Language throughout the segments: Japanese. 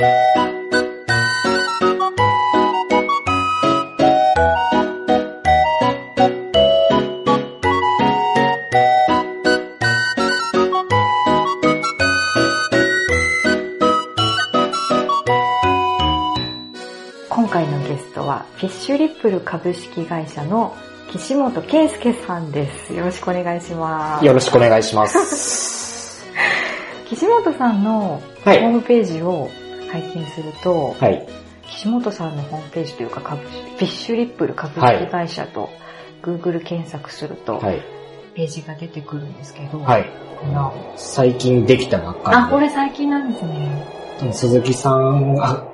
今回のゲストは、フィッシュリップル株式会社の岸本圭介さんです。よろしくお願いします。よろしくお願いします。岸本さんのホはい。ームページを拝見すると、はい。岸本さんのホームページというかフィッシュリップル株式会社と Google 検索すると、はい。ページが出てくるんですけど、はい。この最近できたばっかりで。あ、これ最近なんですね。鈴木さんが、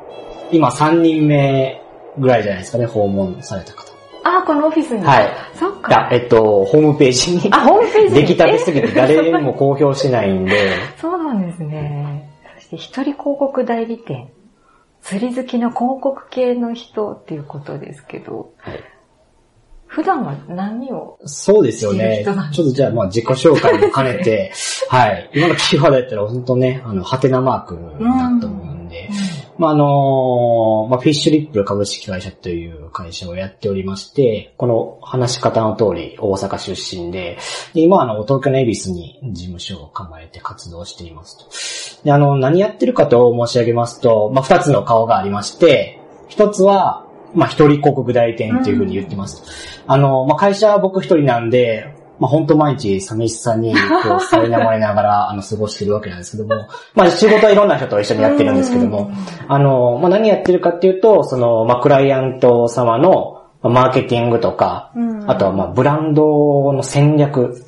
今3人目ぐらいじゃないですかね、訪問された方。あ、このオフィスに。はい。そっか。えっと、ホームページにあ、ホームページに。出来たてすぎてえ誰にも公表しないんで、そうなんですね。そして一人広告代理店。釣り好きの広告系の人っていうことですけど、はい普段は何をそうですよね。ちょっとじゃあ、まあ自己紹介も兼ねて、はい。今のキーワードやったら本当ね、あの、ハテナマークだと思うんで、まあ、あのまあ、フィッシュリップル株式会社という会社をやっておりまして、この話し方の通り大阪出身で、で今あの、東京の恵比寿に事務所を構えて活動していますと。で、あの、何やってるかと申し上げますと、まあ、二つの顔がありまして、一つは、まあ、一人広告代理店っていうふうに言ってます。あの、まあ、会社は僕一人なんで、まあ、本当毎日寂しさに、こう、苛まれながら、あの、過ごしてるわけなんですけども、まあ、仕事はいろんな人と一緒にやってるんですけども、あの、まあ、何やってるかっていうと、その、まあ、クライアント様のまあマーケティングとか、うん。あとは、まあ、ブランドの戦略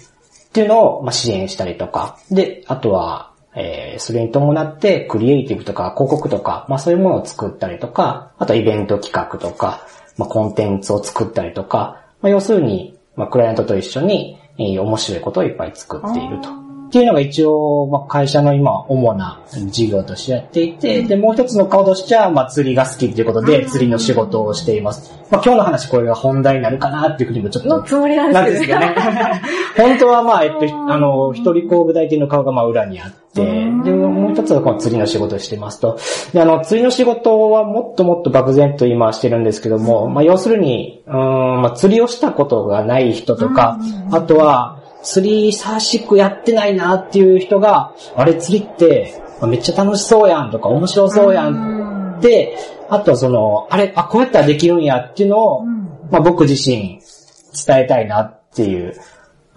っていうのを、まあ、支援したりとか、で、あとは、えーそれに伴って、クリエイティブとか広告とか、まあ、そういうものを作ったりとか、あとはイベント企画とか、まあ、コンテンツを作ったりとか、まあ、要するに、まあ、クライアントと一緒に、えー面白いことをいっぱい作っていると。っていうのが一応、まあ、会社の今、主な事業としてやっていて、で、もう一つの顔としては、まあ、釣りが好きっていうことで、釣りの仕事をしています。まあ、今日の話、これが本題になるかなっていうふうにもちょっとのつもりなんですけどね。本当はまあ、えっと、あの、一人工具大店の顔がまあ裏にあって、うん。で、もう一つはこの釣りの仕事をしてますと。で、あの、釣りの仕事はもっともっと漠然と今はしてるんですけども、まあ、要するに、うーん、まあ、釣りをしたことがない人とか、あとは、釣り久しくやってないなっていう人が、あれ釣りって、まあめっちゃ楽しそうやんとか面白そうやんんで、あとはその、あれ、あ、こうやったらできるんやっていうのを、まあ僕自身伝えたいなっていう、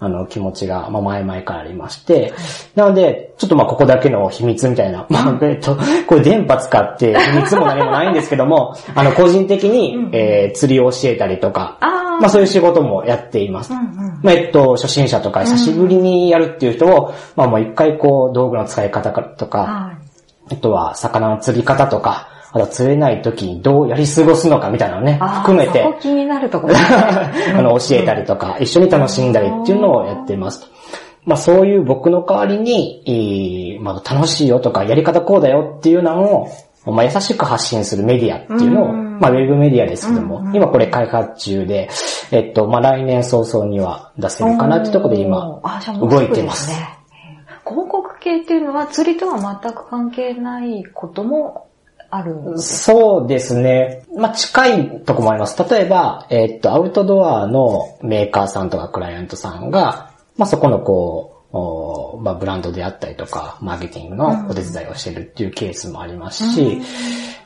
あの気持ちが、まあ前々からありまして、なので、ちょっとまあここだけの秘密みたいな、まあえっと、これ電波使って秘密も何もないんですけども、あの個人的に、うん。えー釣りを教えたりとか、まあそういう仕事もやっています。まあ、えっと、初心者とか久しぶりにやるっていう人を、まあもう一回こう道具の使い方とか、はい。あとは魚の釣り方とか、あとは釣れない時にどうやり過ごすのかみたいなのをね、含めて。気になるところね。あの、教えたりとか、一緒に楽しんだりっていうのをやっていますと。まあそういう僕の代わりに、えーまあ楽しいよとか、やり方こうだよっていうのを、まあ優しく発信するメディアっていうのを、うん。まあウェブメディアですけども、うん今これ開発中で、えっと、まあ来年早々には出せるかなってところで今、動いてます。でね。広告系っていうのは釣りとは全く関係ないこともあるんですそうですね。まあ、近いとこもあります。例えば、えっと、アウトドアのメーカーさんとかクライアントさんが、まあ、そこのこう、おまあ、ブランドであったりとか、マーケティングのお手伝いをしてるっていうケースもありますし、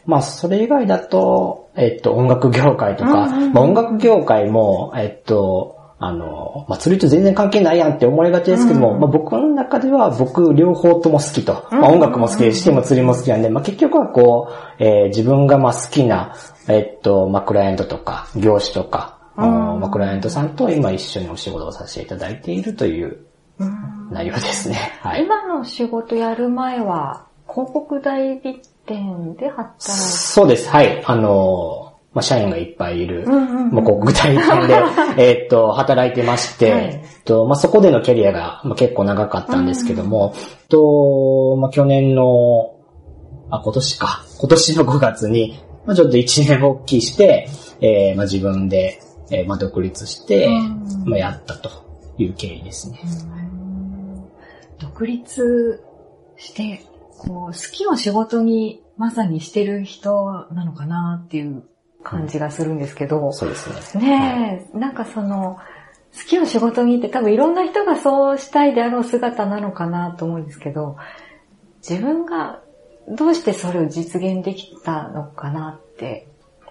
まあ、それ以外だと、えっと、音楽業界とか、うんうんうんまあ、音楽業界も、えっと、あの、まあ、釣りと全然関係ないやんって思われがちですけども、うんまあ、僕の中では僕両方とも好きと。まあ、音楽も好きですし、まあ釣りも好きなんで、まあ、結局はこう、えー自分がまあ好きな、えっと、まあ、クライアントとか、業種とか、うんまあ、クライアントさんと今一緒にお仕事をさせていただいているという内容ですね。はい。今の仕事やる前は、広告代理店で働いてそうです。はい。あの、まあ、社員がいっぱいいる、うんうんうん。まあ、広告代理店で、えーっと、働いてまして、はい。と、まあ、そこでのキャリアが、まあ、結構長かったんですけども、と、まあ、去年の、あ、今年か。今年の5月に、まあ、ちょっと一年発起して、えーまあ、自分で、えーまあ、独立して、うんまあ、やったという経緯ですね。独立してこう、好きを仕事にまさにしてる人なのかなっていう感じがするんですけど。そうですね。ねえ、なんかその、好きを仕事にって多分いろんな人がそうしたいであろう姿なのかなと思うんですけど、自分がどうしてそれを実現できたのかなって、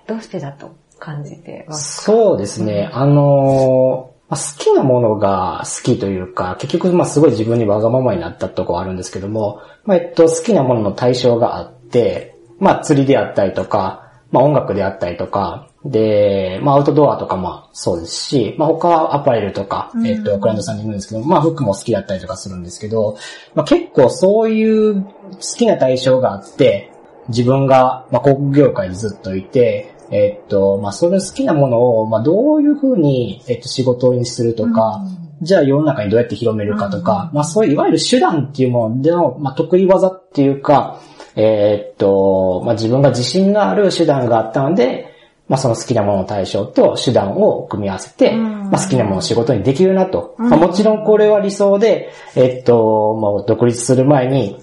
どうしてだと感じてますそうですね。あのーまあ好きなものが好きというか、結局、まあすごい自分にわがままになったとこはあるんですけども、まあえっと、好きなものの対象があって、まあ釣りであったりとか、まあ音楽であったりとか、で、まあアウトドアとかもそうですし、まあ他はアパレルとか、えっと、クライアントさんにいるんですけど、まあ服も好きだったりとかするんですけど、まあ結構そういう好きな対象があって、自分が、まあ、広告業界にずっといて、えっと、まあ、それ好きなものを、まあ、どういうふうに、えっと、仕事にするとか、じゃあ世の中にどうやって広めるかとか、まあ、そういういわゆる手段っていうものでの、まあ、得意技っていうか、えっと、まあ、自分が自信のある手段があったので、まあ、その好きなものの対象と手段を組み合わせて、うん。まあ、好きなものを仕事にできるなと。うん。まあ、もちろんこれは理想で、えっと、まあ、独立する前に、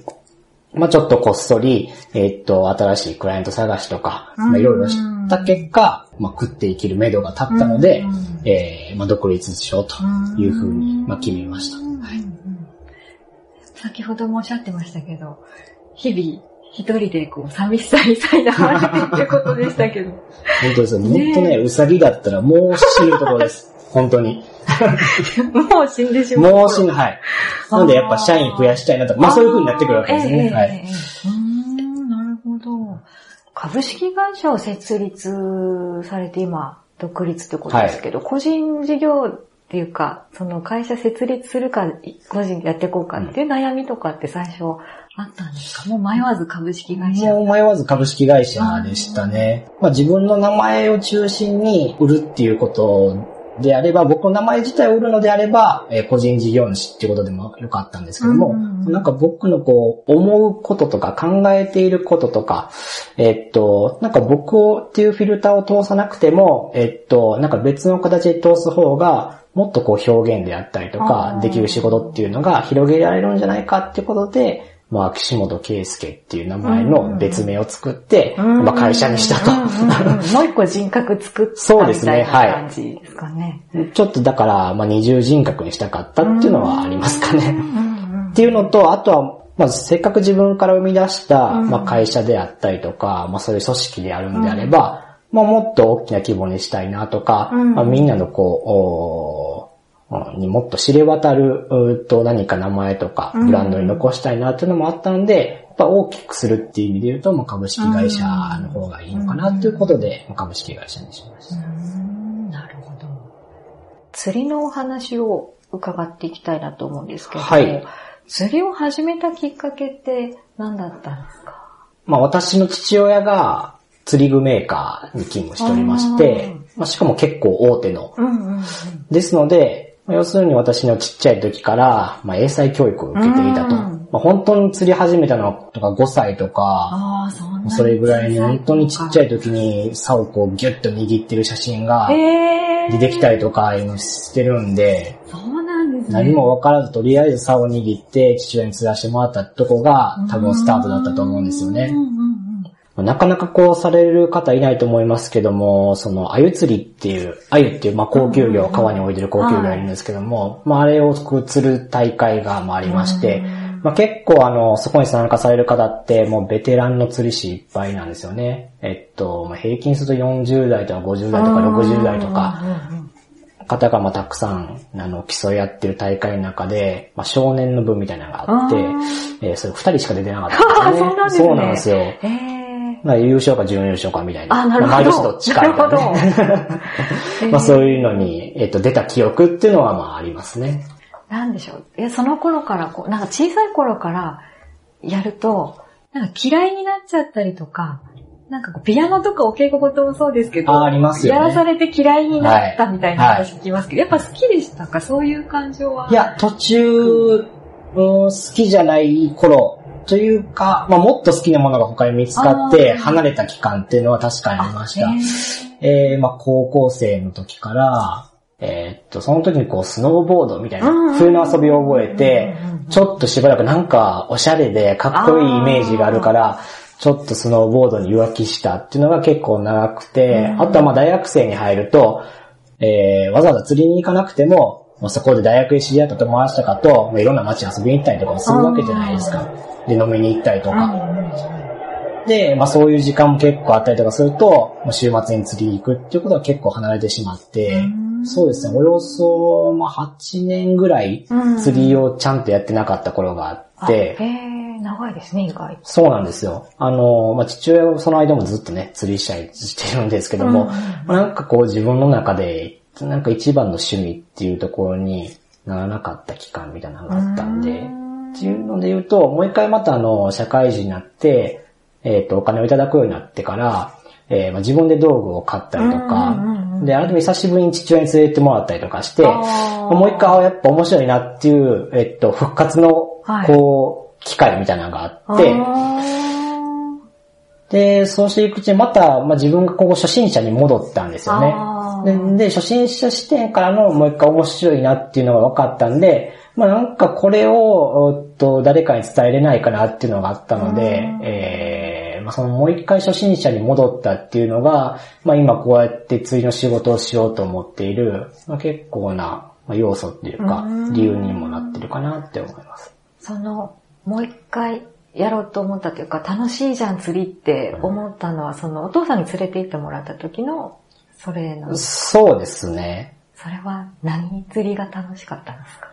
まあちょっとこっそり、えっと、新しいクライアント探しとか、うん。まあいろいろした結果、まあ食っていける目処が立ったので、うん。えーまあ独立しようというふうに、まあ決めました。うん。はい先ほどもおっしゃってましたけど、日々一人でこう寂しさに苛まれてっていうことでしたけど。本当ですよ。ね本当ね、うさぎだったらもう死ぬところです。本当に。もう死んでしまう。もう死ぬ、はい。なのでやっぱ社員増やしたいなとか、まあそういうふうになってくるわけですね。はい。ええええええうーん、なるほど。株式会社を設立されて今、独立ってことですけど、個人事業っていうか、その会社設立するか、個人でやっていこうかっていう悩みとかって最初あったんですか？もう迷わず株式会社。もう迷わず株式会社でしたね。まあ自分の名前を中心に売るっていうことであれば、僕の名前自体を売るのであれば、えー個人事業主っていうことでもよかったんですけども、うんなんか僕のこう、思うこととか考えていることとか、えっと、なんか僕をっていうフィルターを通さなくても、えっと、なんか別の形で通す方が、もっとこう表現であったりとあかー、できる仕事っていうのが広げられるんじゃないかっていうことで、まあ、岸本圭介っていう名前の別名を作って、うん。まあ、会社にしたうんうんうんもう一個人格作ったそうですねみたい。な感じですかね。と。ちょっとだから、まあ、二重人格にしたかったっていうのはありますかね。うんうんっていうのと、あとは、まずせっかく自分から生み出した、うん。まあ、会社であったりとか、まあ、そういう組織であるんであれば、まあ、もっと大きな規模にしたいなとか、うん。まあ、みんなのこう、にもっと知れ渡る、と何か名前とか、うんブランドに残したいなっていうのもあったので、やっぱ大きくするっていう意味で言うと、まあ、株式会社の方がいいのかなっていうことで、まあ株式会社にしました。なるほど。釣りのお話を伺っていきたいなと思うんですけど、はい釣りを始めたきっかけって何だったんですか？まあ私の父親が釣り具メーカーに勤務しておりまして、まあしかも結構大手の。うんうんうん。ですので、まあ要するに私のちっちゃい時から、まあ英才教育を受けていたと。うんまあ本当に釣り始めたのとか5歳とか、そそれぐらいに本当にちっちゃい時に竿をこうギュッと握ってる写真が出てきたりとかしてるんで、そうなんですね。何も分からずとりあえず竿を握って父親に釣らせてもらったとこが多分スタートだったと思うんですよねうん。なかなかこうされる方いないと思いますけども、その、鮎釣りっていう、鮎っていう、まあ、高級魚、川に置いてる高級魚がいるんですけども、まあ、あれを釣る大会がまあありまして、まあ、結構あの、そこに参加される方って、もうベテランの釣り師いっぱいなんですよね。えっと、まあ、平均すると40代とか50代とか60代とか、方がまあたくさん、あの、競い合ってる大会の中で、まあ、少年の部みたいなのがあってあ、えーそれ二人しか出てなかったんですよね。そうなんですね。そうなんですよ。へーまあ、優勝か準優勝かみたいな。あ、なるほど。まあ毎年どっちかみたいなね。なるほど。まあそういうのに、えっと、出た記憶っていうのはまあありますね。なんでしょう。いや、その頃からこう、なんか小さい頃からやると、なんか嫌いになっちゃったりとか、なんかピアノとかお稽古事もそうですけど、あありますよねやらされて嫌いになったみたいなはい話聞きますけど、やっぱ好きでしたか？そういう感情は。いや、途中、うん好きじゃない頃、というか、まあもっと好きなものが他に見つかって、離れた期間っていうのは確かにありました。えー、まあ高校生の時から、えーっと、その時にこう、スノーボードみたいな冬の遊びを覚えてちょっとしばらくなんかおしゃれでかっこいいイメージがあるから、ちょっとスノーボードに浮気したっていうのが結構長くて、あとはまあ大学生に入ると、えー、わざわざ釣りに行かなくても、まあそこで大学で知り合った友達とかと、まあ、いろんな街遊びに行ったりとかもするわけじゃないですか。で、飲みに行ったりとか。で、まあそういう時間も結構あったりとかすると、まあ、週末に釣りに行くっていうことは結構離れてしまって、そうですね、およそ、まあ8年ぐらい釣りをちゃんとやってなかった頃があって、長いですね、意外と。そうなんですよ。あの、まあ、父親はその間もずっとね、釣りしたりしてるんですけども、まあなんかこう自分の中で、なんか一番の趣味っていうところにならなかった期間みたいなのがあったんで、っていうので言うと、もう一回またあの、社会人になって、えっ、と、お金をいただくようになってから、えーまあ、自分で道具を買ったりとか、で、改めて久しぶりに父親に連れてもらったりとかして、あー。もう一回あやっぱ面白いなっていう、えっと、復活の、はい。こう、機会みたいなのがあって、あで、そうしていくうちにまた、まあ、自分がこう初心者に戻ったんですよあね。でで、初心者視点からのもう一回面白いなっていうのが分かったんで、まあなんかこれを、おっと、誰かに伝えれないかなっていうのがあったので、えーまあそのもう一回初心者に戻ったっていうのが、まあ今こうやって釣りの仕事をしようと思っている、まあ、結構なまあ要素っていうかう、ん理由にもなってるかなって思います。その、もう一回やろうと思ったというか、楽しいじゃん釣りって思ったのは、そのお父さんに連れて行ってもらった時の、それの、そうですね。それは何釣りが楽しかったんですか？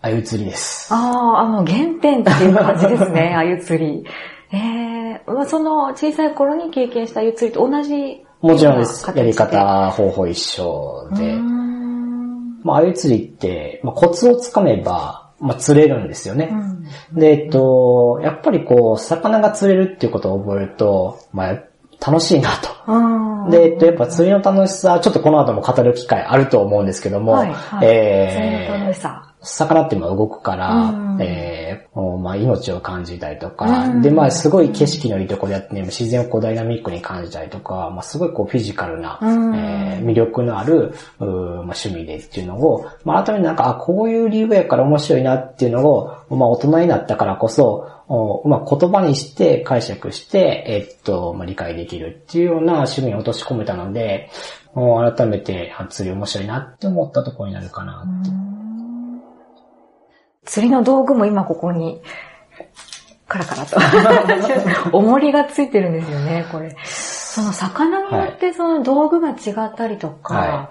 あゆ釣りです。ああ、あの原点っていう感じですね、あゆ釣り。ええまあその小さい頃に経験したあゆ釣りと同じもちろんです。やり方、方法一緒で。まあ、あゆ釣りって、まあ、コツをつかめば、まあ、釣れるんですよね。うんで、えっと、やっぱりこう、魚が釣れるっていうことを覚えると、まあ、楽しいなと。で、えっと、やっぱ釣りの楽しさ、ちょっとこの後も語る機会あると思うんですけども、はいはいえ釣りの楽しーさ。魚って今動くから、うんえーまあ命を感じたりとか、うんで、まあすごい景色のいいところでやってね、自然をこうダイナミックに感じたりとか、まあすごいこうフィジカルな、うんえー魅力のある、うーまあ、趣味でっていうのを、まあ改めてなんか、あ、こういう理由やから面白いなっていうのを、まあ大人になったからこそ、おまあ言葉にして解釈して、えっと、まあ理解できるっていうような趣味に落とし込めたので、もう改めてあ釣り面白いなって思ったところになるかなって。釣りの道具も今ここに、カラカラと、重りがついてるんですよね、これ。その魚によってその道具が違ったりとか、は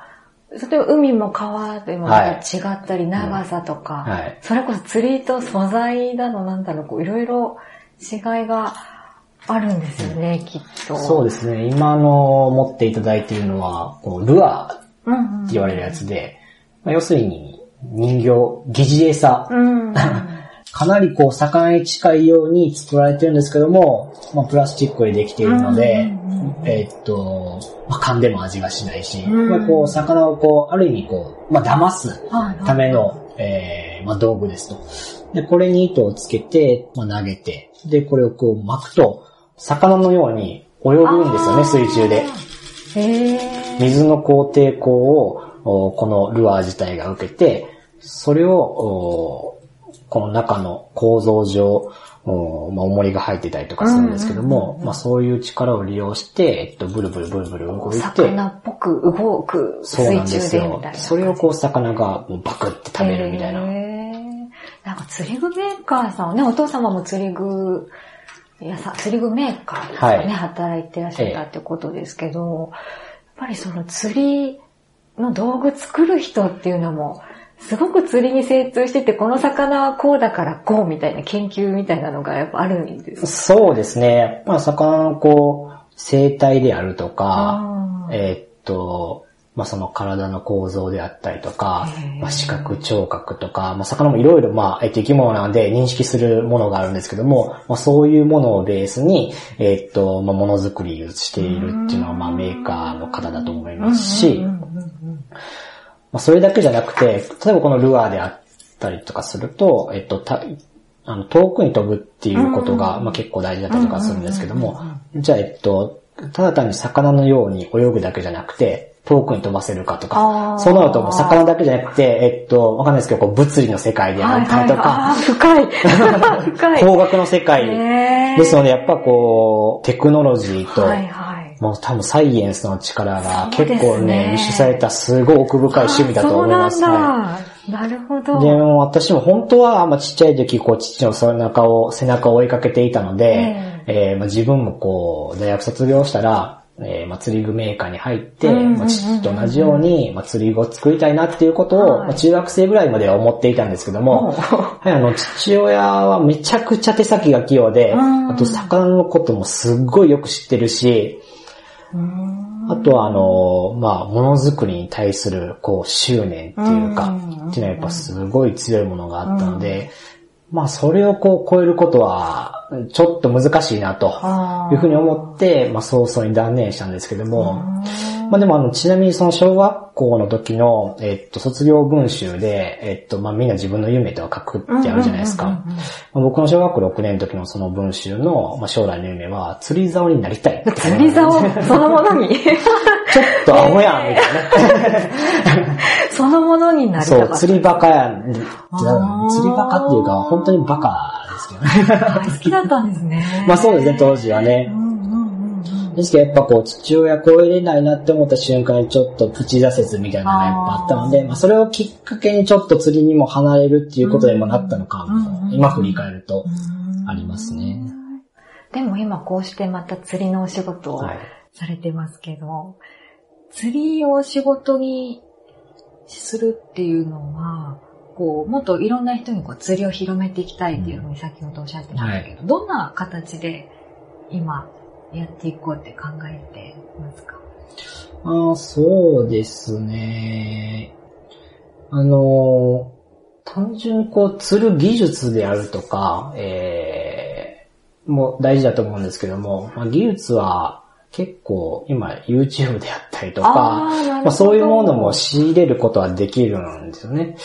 例えば海も川でもまた違ったり、長さとか、はいそれこそ釣りと素材だのなんだろう、こういろいろ違いがあるんですよね、きっと。そうですね。今あの、持っていただいているのは、こうルアーってうんうん。言われるやつで、まあ、要するに人形、疑似餌。うん。かなりこう、魚に近いように作られてるんですけども、まあ、プラスチックでできているので、えーっと、まあ、噛んでも味がしないし、うんまあ、こう、魚をこう、ある意味こう、まあ、騙すはいための、えーまあ、道具ですと。で、これに糸をつけて、まあ、投げて、で、これをこう巻くと、魚のように泳ぐんですよね、水中で。水のこう抵抗を、おこのルアー自体が受けて、それを、おこの中の構造上、おまあ、重りが入ってたりとかするんですけども、まあ、そういう力を利用して、えっと、ブルブルブルブル動いて、魚っぽく動くそうなん水ですよ中でみたいな。。それをこう、魚がもうバクって食べるみたいな。なんか釣り具メーカーさんはね、お父様も釣り具屋さん、釣り具メーカーですかね、はい働いてらっしゃったってことですけど、やっぱりその釣りの道具作る人っていうのも、すごく釣りに精通してて、この魚はこうだからこうみたいな研究みたいなのがやっぱあるんですそうですね。まあ、魚のこう、生態であるとか、えーっと、まあ、その体の構造であったりとかまあ、視覚、聴覚とか、まあ、魚もいろいろ、まあ、えっと、生き物なんで認識するものがあるんですけども、まあ、そういうものをベースに、えーっと、まあ、ものづくりをしているっていうのは、まあ、メーカーの方だと思いますし、まあ、それだけじゃなくて、例えばこのルアーであったりとかすると、えっと、たあの遠くに飛ぶっていうことが、まあ、結構大事だったりとかするんですけども、じゃあ、えっと、ただ単に魚のように泳ぐだけじゃなくて、遠くに飛ばせるかとあかー、そうなるともう魚だけじゃなくて、えっと、わかんないですけど、こう物理の世界であったりとか、深い。深い。工学の世界ですので、やっぱこう、テクノロジーと、はいはい。もう多分サイエンスの力が結構ね、密集されたすごい奥深い趣味だと思いますね。なるほど。でも私も本当は、まあ、ちっちゃい時、こう、父の背中を、背中を追いかけていたので、えーまあ、自分もこう、大学卒業したら、えーまあ、釣り具メーカーに入って、まあ、父と同じように、まあ、釣り具を作りたいなっていうことを、はい。まあ、中学生ぐらいまでは思っていたんですけども、はい、あの、父親はめちゃくちゃ手先が器用で、うん。あと、魚のこともすっごいよく知ってるし、あとは、あの、まあ、ものづくりに対する、こう、執念っていうか、うん。っていうのはやっぱすごい強いものがあったので、まあ、それをこう、超えることは、ちょっと難しいな、というふうに思って、まあ、早々に断念したんですけども、うんまあでもあの、ちなみにその小学校の時の、えっと、卒業文集で、えっと、まあみんな自分の夢とは書くってあるじゃないですか。僕の小学校6年の時のその文集の、まあ、将来の夢は、釣り竿になりたい。釣り竿？そのものに、ちょっとアホやん、みたいな。そのものになりたそう。釣りバカやん。釣りバカっていうか、本当にバカですけどね。大 好きだったんですね。まあそうですね、当時はねうん。ですけどやっぱこう、父親超えれないなって思った瞬間にちょっとプチ挫折みたいなのがやっぱあったので、まあそれをきっかけにちょっと釣りにも離れるっていうことにもなったのかうん、今振り返るとうんありますね。でも今こうしてまた釣りのお仕事をはい。されてますけど、釣りを仕事にするっていうのは、こう、もっといろんな人にこう釣りを広めていきたいっていうふうに先ほどおっしゃってましたけど、どんな形で今やっていこうって考えてますか？ああ、そうですね。あの、単純にこう、釣る技術であるとか、えー、もう大事だと思うんですけども、まあ、技術は結構今 YouTube であったりとか、まあ、そういうものも仕入れることはできるんですよね。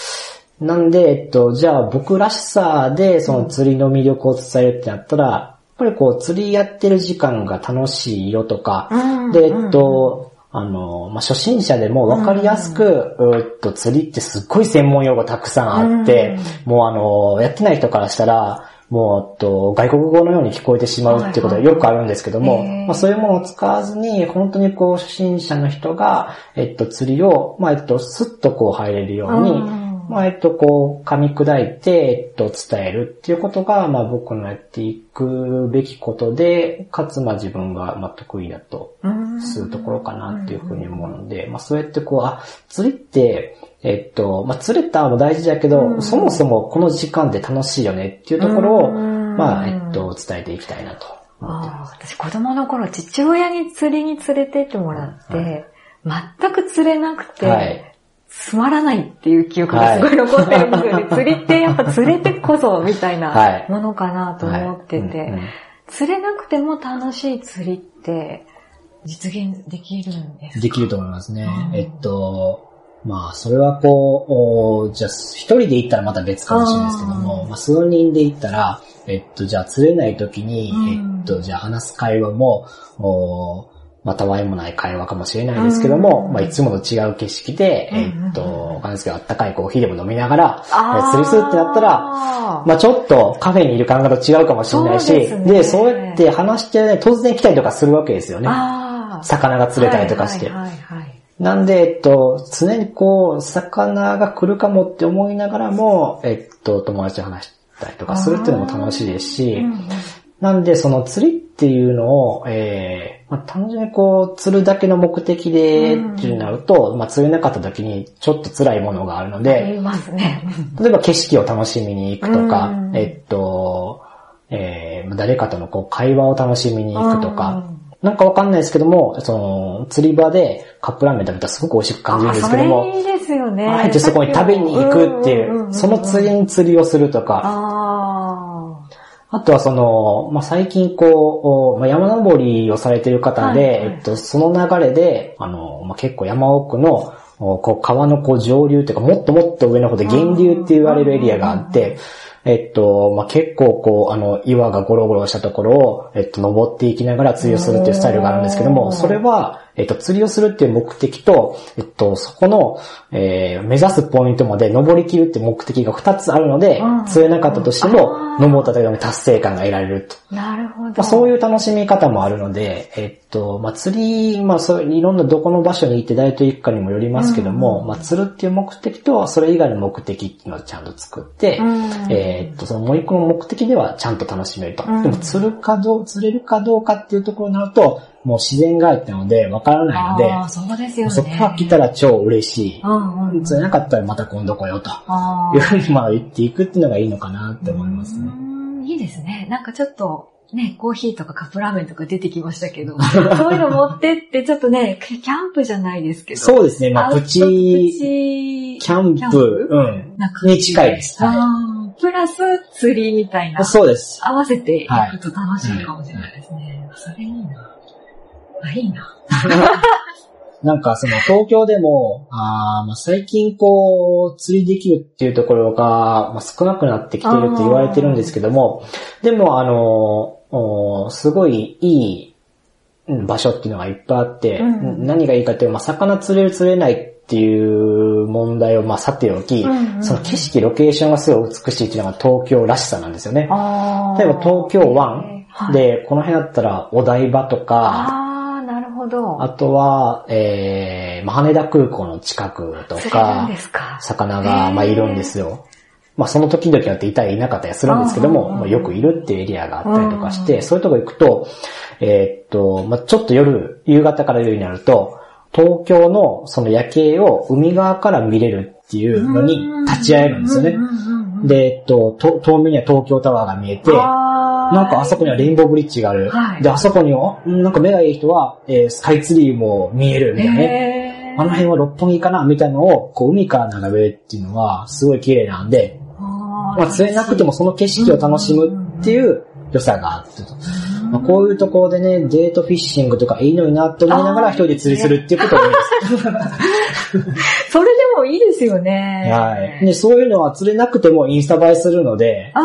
なんで、えっと、じゃあ僕らしさでその釣りの魅力を伝えるってなったら、ぱりこう釣りやってる時間が楽しいよとか、で、えっと、あの、まあ、初心者でも分かりやすく、うーっと、釣りってすっごい専門用語たくさんあって、もうあの、やってない人からしたら、もう、えっと、外国語のように聞こえてしまうっていうことがよくあるんですけども、はいはいまあ、そういうものを使わずに、本当にこう、初心者の人が、えっと、釣りを、まあ、えっと、スッとこう入れるように、うんまあ、えっと、こう、噛み砕いて、えっと、伝えるっていうことが、まあ、僕のやっていくべきことで、かつ、まあ、自分が、まあ、得意だとするところかなっていうふうに思うので、まあ、そうやってこう、あ、釣りって、えっと、まあ、釣れたも大事だけど、そもそもこの時間で楽しいよねっていうところを、うん。まあ、えっと、伝えていきたいなと。思ってまあー私子供の頃父親に釣りに連れてってもらって、全く釣れなくて、はいつまらないっていう記憶がすごい残ってるんですよね。釣りってやっぱ釣れてこそみたいはない。ものかなと思ってて、釣れなくても楽しい釣りって実現できるんですか？できると思いますね。うんえっと、まあ、それはこう、おじゃあ、一人で行ったらまた別かもしれないですけども、あーまあ、数人で行ったら、えっと、じゃあ、釣れない時に、うん。えっと、じゃあ、話す会話も、おまあ、たわいもない会話かもしれないですけども、うん。まあ、いつもと違う景色で、うんえっと、わかんないですけど、あったかいコーヒーでも飲みながら、釣りするってなったら、まあちょっとカフェにいる感覚と違うかもしれないし、ですね。そうやって話してね、突然来たりとかするわけですよね。魚が釣れたりとかして。はいはいはいはいなんで、えっと、常にこう、魚が来るかもって思いながらも、えっと、友達と話したりとかするっていうのも楽しいですし、うんうんなんで、その釣りっていうのを、えーまあ、単純にこう、釣るだけの目的でうんってなると、まあ、釣れなかった時にちょっと辛いものがあるので、ね。例えば景色を楽しみに行くとか、うん。えっと、えー誰かとのこう会話を楽しみに行くとか、なんかわかんないですけども、その、釣り場でカップラーメン食べたらすごく美味しく感じるんですけどもあ、それいいですよね。あえてそこに食べに行くっていう、んんんんその釣りに釣りをするとか、ああとはその、まあ、最近こう、まあ、山登りをされている方で、はい。はいえっと、その流れで、あの、まあ、結構山奥の、おこう川のこう上流っていうか、もっともっと上の方で源流って言われるエリアがあって、えっと、まあ、結構こう、あの、岩がゴロゴロしたところを、えっと、登っていきながら釣りをするっていうスタイルがあるんですけども、それは、えっと、釣りをするっていう目的と、えっと、そこの、えー、目指すポイントまで登りきるっていう目的が2つあるので、釣れなかったとしても、登っただけでも達成感が得られると。なるほど。まあ、そういう楽しみ方もあるので、えっと、まあ、釣り、まあ、そういろんなどこの場所に行って誰と行くかにもよりますけども、うん、まあ、釣るっていう目的と、それ以外の目的っていうのをちゃんと作って、うん、えっと、そのもう一個の目的ではちゃんと楽しめると。うん、でも、釣るかどう、釣れるかどうかっていうところになると、もう自然が入ったので、わからないので、あそうですよね。そこは来たら超嬉しい。うんうん、釣れなかったらまた今度来ようと。いうふうにまあ言っていくっていうのがいいのかなって思いますね。いいですね。なんかちょっと、ね、コーヒーとかカップラーメンとか出てきましたけど、そういうの持ってってちょっとね、キャンプじゃないですけど。そうですね、まあプチ、プチキャンプ、うん、に近いです。はい、プラス釣りみたいな。そうです。合わせていくと楽しいかもしれないですね。はい、それ。あ、いいな。なんかその東京でも、あまあ最近こう、釣りできるっていうところが、まあ、少なくなってきてるって言われてるんですけども、でもあの、すごいいい場所っていうのがいっぱいあって、うん、何がいいかっていうと、まあ魚釣れる釣れないっていう問題をまあさておき、うんうん、その景色、ロケーションがすごい美しいっていうのが東京らしさなんですよね。例えば東京湾で、この辺だったらお台場とか、ほど。あとは、えー、羽田空港の近くとか、か？魚が、まあ、いるんですよ。まあ、その時々によっていたりいなかったりするんですけども、まあ、よくいるっていうエリアがあったりとかして、そういうとこ行くと、えー、っと、まあ、ちょっと夜、夕方から夜になると、東京のその夜景を海側から見れるっていうのに立ち会えるんですよね。で、えっと、遠目には東京タワーが見えて、なんかあそこにはレインボーブリッジがある。はい、で、あそこには、なんか目がいい人は、えー、スカイツリーも見えるみたいなね。あの辺は六本木かなみたいなのを、こう海から眺めるっていうのは、すごい綺麗なんで、まあ釣れなくてもその景色を楽しむっていう良さがあってと。まあ、こういうところでね、デートフィッシングとかいいのになって思いながら一人で釣りするっていうことが多いです。それでもいいですよね。はい。で、そういうのは釣れなくてもインスタ映えするので、あ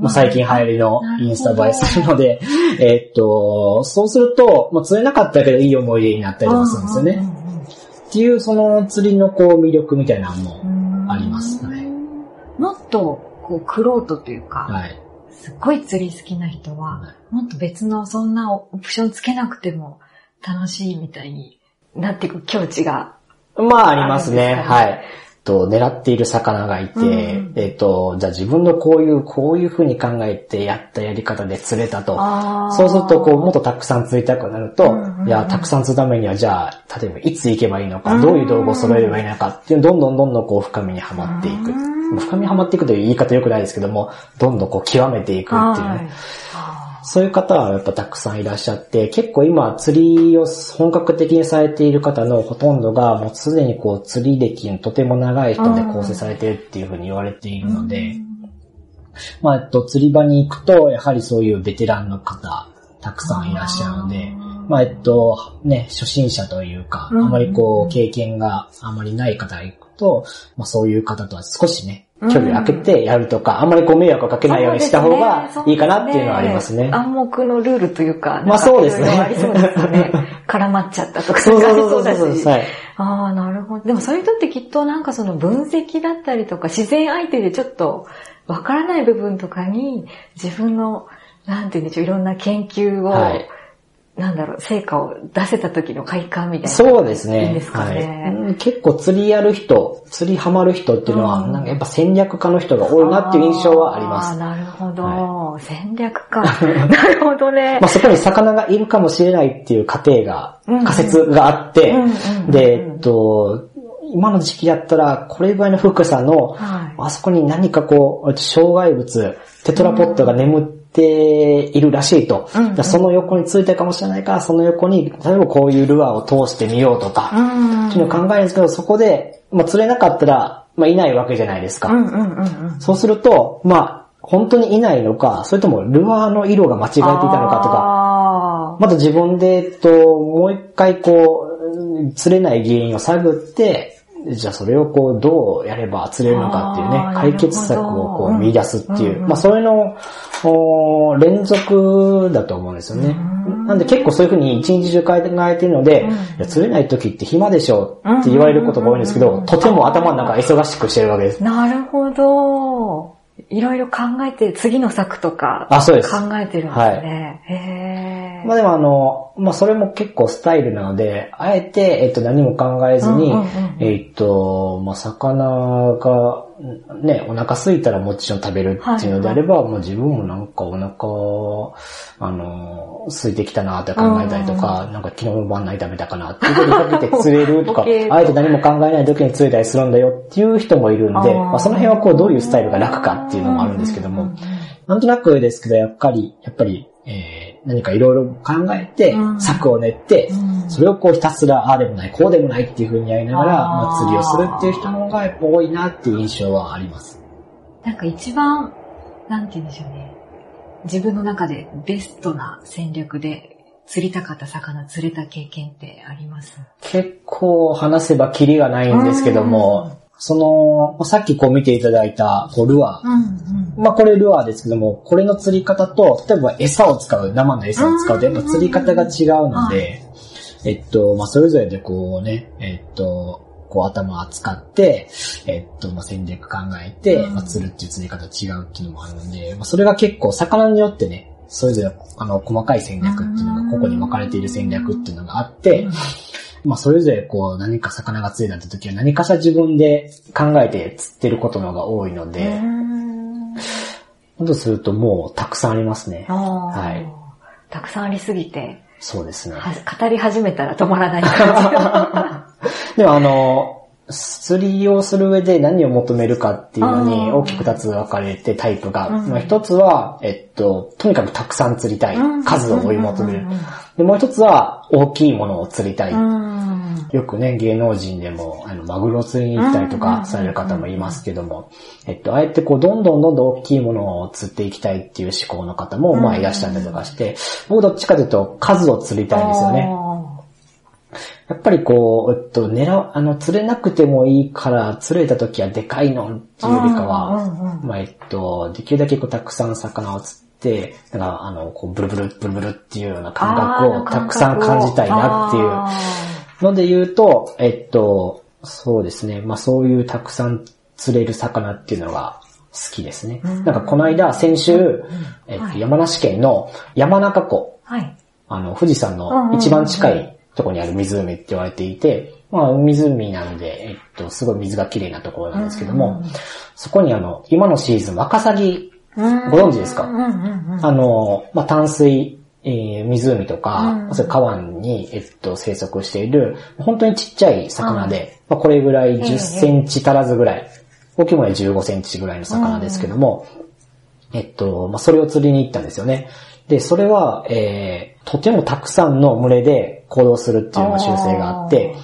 まあ、最近流行りのインスタ映えするので、えっと、そうすると、まあ、釣れなかったけどいい思い出になったりとかするんですよね。っていう、その釣りのこう魅力みたいなのもあります。はい、もっと、こう、クロートというか、はい、すっごい釣り好きな人は、もっと別のそんなオプションつけなくても楽しいみたいになっていく境地が。まあありますね。はい。と、狙っている魚がいて、うん、えっ、と、じゃあ自分のこういう、こういう風に考えてやったやり方で釣れたと。そうすると、こう、もっとたくさん釣りたくなると、うんうん、いや、たくさん釣るためには、じゃあ、例えばいつ行けばいいのか、どういう道具を揃えればいいのかっていう、どんどんどんどんこう、深みにはまっていく。深みにはまっていくという言い方良くないですけども、どんどんこう、極めていくっていうね。そういう方はやっぱたくさんいらっしゃって、結構今釣りを本格的にされている方のほとんどがもうすでにこう釣り歴のとても長い人で構成されているっていうふうに言われているので、まあ、えっと、釣り場に行くと、やはりそういうベテランの方、たくさんいらっしゃるので、まあ、えっと、ね、初心者というか、あまりこう、経験があまりない方が行くと、まあそういう方とは少しね、距離を空けてやるとか、あんまりこう迷惑をかけないようにした方がいいかなっていうのはありますね。暗黙のルールというか、まあそうですね。ありそうですね。絡まっちゃったとか、そうそうそうそうそう。ああ、なるほど。でもそういう人ってきっとなんかその分析だったりとか、自然相手でちょっとわからない部分とかに自分の、なんて言うんでしょう、いろんな研究を、はいなんだろう、成果を出せた時の快感みたいな。そうですね。いいんですかね、はい。結構釣りやる人、釣りハマる人っていうのは、うん、なんかやっぱ戦略家の人が多いなっていう印象はあります。ああ、なるほど。はい、戦略家。なるほどね。まあそこに魚がいるかもしれないっていう過程が、仮説があって、で、えっと、今の時期だったら、これぐらいの深さの、はい、あそこに何かこう、障害物、テトラポットが眠ってているらしいと。うんうん、その横についてるかもしれないから、その横に、例えばこういうルアーを通してみようとか、っていうのを考えるんですけど、そこで、まあ、釣れなかったら、まあ、いないわけじゃないですか。うんうんうんうん、そうすると、まあ、本当にいないのか、それともルアーの色が間違えていたのかとか、また自分で、えっと、もう一回こう、釣れない原因を探って、じゃあそれをこう、どうやれば釣れるのかっていうね解決策をこう見出すっていう、うんうんまあそれの、お連続だと思うんですよね。うんなんで結構そういうふうに一日中考えてるので、釣れない時って暇でしょって言われることが多いんですけど、うんうんうんとても頭の中忙しくしてるわけです。なるほど。いろいろ考えて、次の策とかあ、そうです。考えてるんですね。へーまあでもあの、まあそれも結構スタイルなので、あえて、えっと何も考えずに、うんうんうんえっと、まあ魚が、ね、お腹空いたらもちろん食べるっていうのであれば、もう自分もなんかお腹、あの、空いてきたなって考えたりとか、なんか昨日の晩何食べたかなっていうことにかけて釣れるとか、あえて何も考えない時に釣れたりするんだよっていう人もいるんで、まあその辺はこうどういうスタイルが楽かっていうのもあるんですけども、なんとなくですけど、やっぱり、やっぱり、えー何かいろいろ考えてう、ん。策を練って、うん。それをこうひたすら、ああでもない、こうでもないっていう風にやりながら、釣りをするっていう人の方がやっぱ多いなっていう印象はあります。なんか一番、なんて言うんでしょうね。自分の中でベストな戦略で釣りたかった魚釣れた経験ってあります？結構話せばキリがないんですけども、その、さっきこう見ていただいた、こうルアー。うんうん。まあこれルアーですけども、これの釣り方と、例えば餌を使う、生の餌を使うとやっぱ釣り方が違うので、えっと、まあそれぞれでこうね、えっと、こう頭を使って、えっと、まあ戦略考えて、うん。まあ釣るっていう釣り方違うっていうのもあるので、まあそれが結構魚によってね、それぞれあの細かい戦略っていうのが、ここに分かれている戦略っていうのがあって、まあそれぞれこう何か魚が釣れた時は何かしら自分で考えて釣ってることの方が多いので、うん。だとするともうたくさんありますね。はい。たくさんありすぎて、そうですね。は語り始めたら止まらない感 でもあの、釣りをする上で何を求めるかっていうのに大きく二つ分かれてタイプが、うんまあ一つは、えっと、とにかくたくさん釣りたいじ。。数を追い求める。で、もう一つは大きいものを釣りたい。うんよくね、芸能人でも、あの、マグロ釣りに行ったりとかされる方もいますけども、えっと、あえてこう、どんどんどんどん大きいものを釣っていきたいっていう思考の方も、まあいらっしゃったりとかして、僕どっちかというと数を釣りたいんですよね。やっぱりこう、えっと、狙う、あの、釣れなくてもいいから、釣れた時はでかいのっていうよりかうんは、うんうん。まあ、えっと、できるだけこう、たくさん魚を釣って、なんか、あの、こう、ブルブル、ブルブルっていうような感覚をたくさん感じたいなっていう。あので言うと、えっと、そうですね。まあそういうたくさん釣れる魚っていうのが好きですね。うん。なんかこの間、先週、えっと、はい。山梨県の山中湖、ーはい。あの、富士山の一番近いところにある湖って言われていて、まあ湖なので、えっと、すごい水が綺麗なところなんですけども、そこにあの、今のシーズン、ワカサギ、ご存知ですか？あの、まあ、淡水、えー湖とか、うん。それ川に、えっと、生息している、本当にちっちゃい魚で、まあ、これぐらい10センチ足らずぐらい、大きいもので15センチぐらいの魚ですけども、えっと、まあ、それを釣りに行ったんですよね。で、それは、えー、とてもたくさんの群れで行動するっていう習性があって、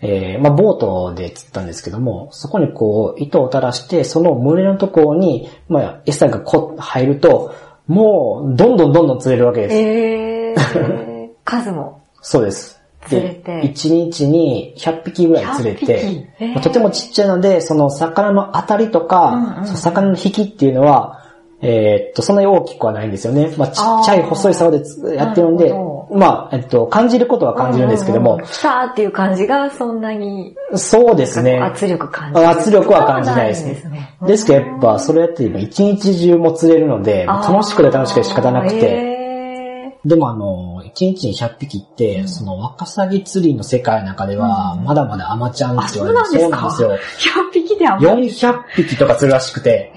えー、まあ、ボートで釣ったんですけども、そこにこう、糸を垂らして、その群れのところに、まあ、餌がこ入ると、もう、どんどんどんどん釣れるわけです。えー、数も。そうです。釣れてで、1日に100匹ぐらい釣れ100匹て、えーまあとてもちっちゃいので、その魚の当たりとか、うんうんその魚の引きっていうのは、えーっと、そんなに大きくはないんですよね。まあ、ちっちゃい細い竿でつやってるんでまあ、えっと、感じることは感じるんですけどもうんうんうん、っていう感じがそんなに、そうですね。圧力感じる。圧力は感じないですね。ですねですけどやっぱそれやって今一日中も釣れるので、楽しくて楽しくて仕方なくて、て。でもあの、一日に100匹って、そのワカサギ釣りの世界の中では、うん。まだまだアマちゃんって言われる。あそうなんですか？そうなんですよ。100匹であんまり。400匹とか釣るらしくて、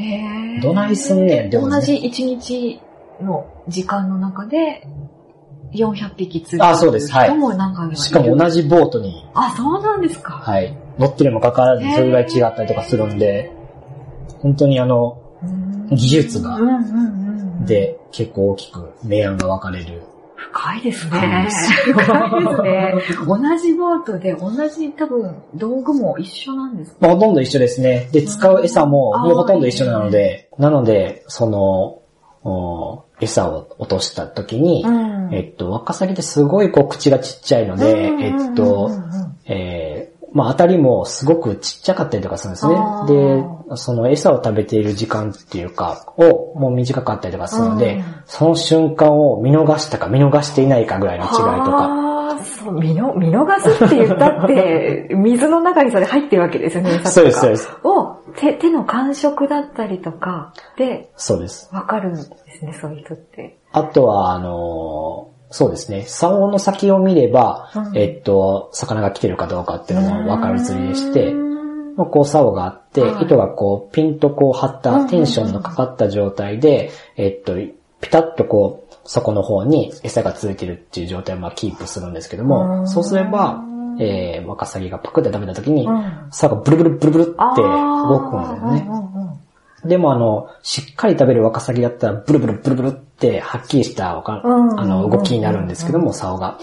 どないすんねんって同じ1日の時間の中で、400匹釣るあそうです。はい。人も何回もいるしかも同じボートに、あ、そうなんですか？はい、乗ってるにもかかわらずそれぐらい違ったりとかするんで、本当にあの、技術が。うんうんうん。、で結構大きく明暗が分かれる。深いですね。深いですね。同じボートで同じ多分道具も一緒なんですか？まあ、ほとんど一緒ですね。で、使う餌もうん。もうほとんど一緒なので、なので、その、お餌を落とした時に、ん。えっと、ワカサギってすごいこう口がちっちゃいので、うんえっうんうんとうん、えーまあ当たりもすごくちっちゃかったりとかするんですねあ。で、その餌を食べている時間っていうか、をもう短かったりとかするので、うんその瞬間を見逃したか見逃していないかぐらいの違いとか。ああ、そう、見の見逃すって言ったって、水の中にそれ入ってるわけですよね、餌とかそうです、そうです。を手、手の感触だったりとかで、そうです。わかるんですね、そういう人って。あとは、あのーそうですね。竿の先を見れば、うんえっと、魚が来てるかどうかっていうのもわかる釣りでしてこう竿があって、はい。糸がこうピンとこう張ったテンションのかかった状態で、えっと、ピタッとこう、底の方に餌がついてるっていう状態をまあキープするんですけどうも、ん。そうすれば、えー、ワカサギがパクって食べた時にう、ん。竿がブルブルブルブルって動くんですよね。でもあの、しっかり食べるワカサギだったら、ブルブルブルブルって、はっきりしたわか、うんあの、動きになるんですけども、竿が。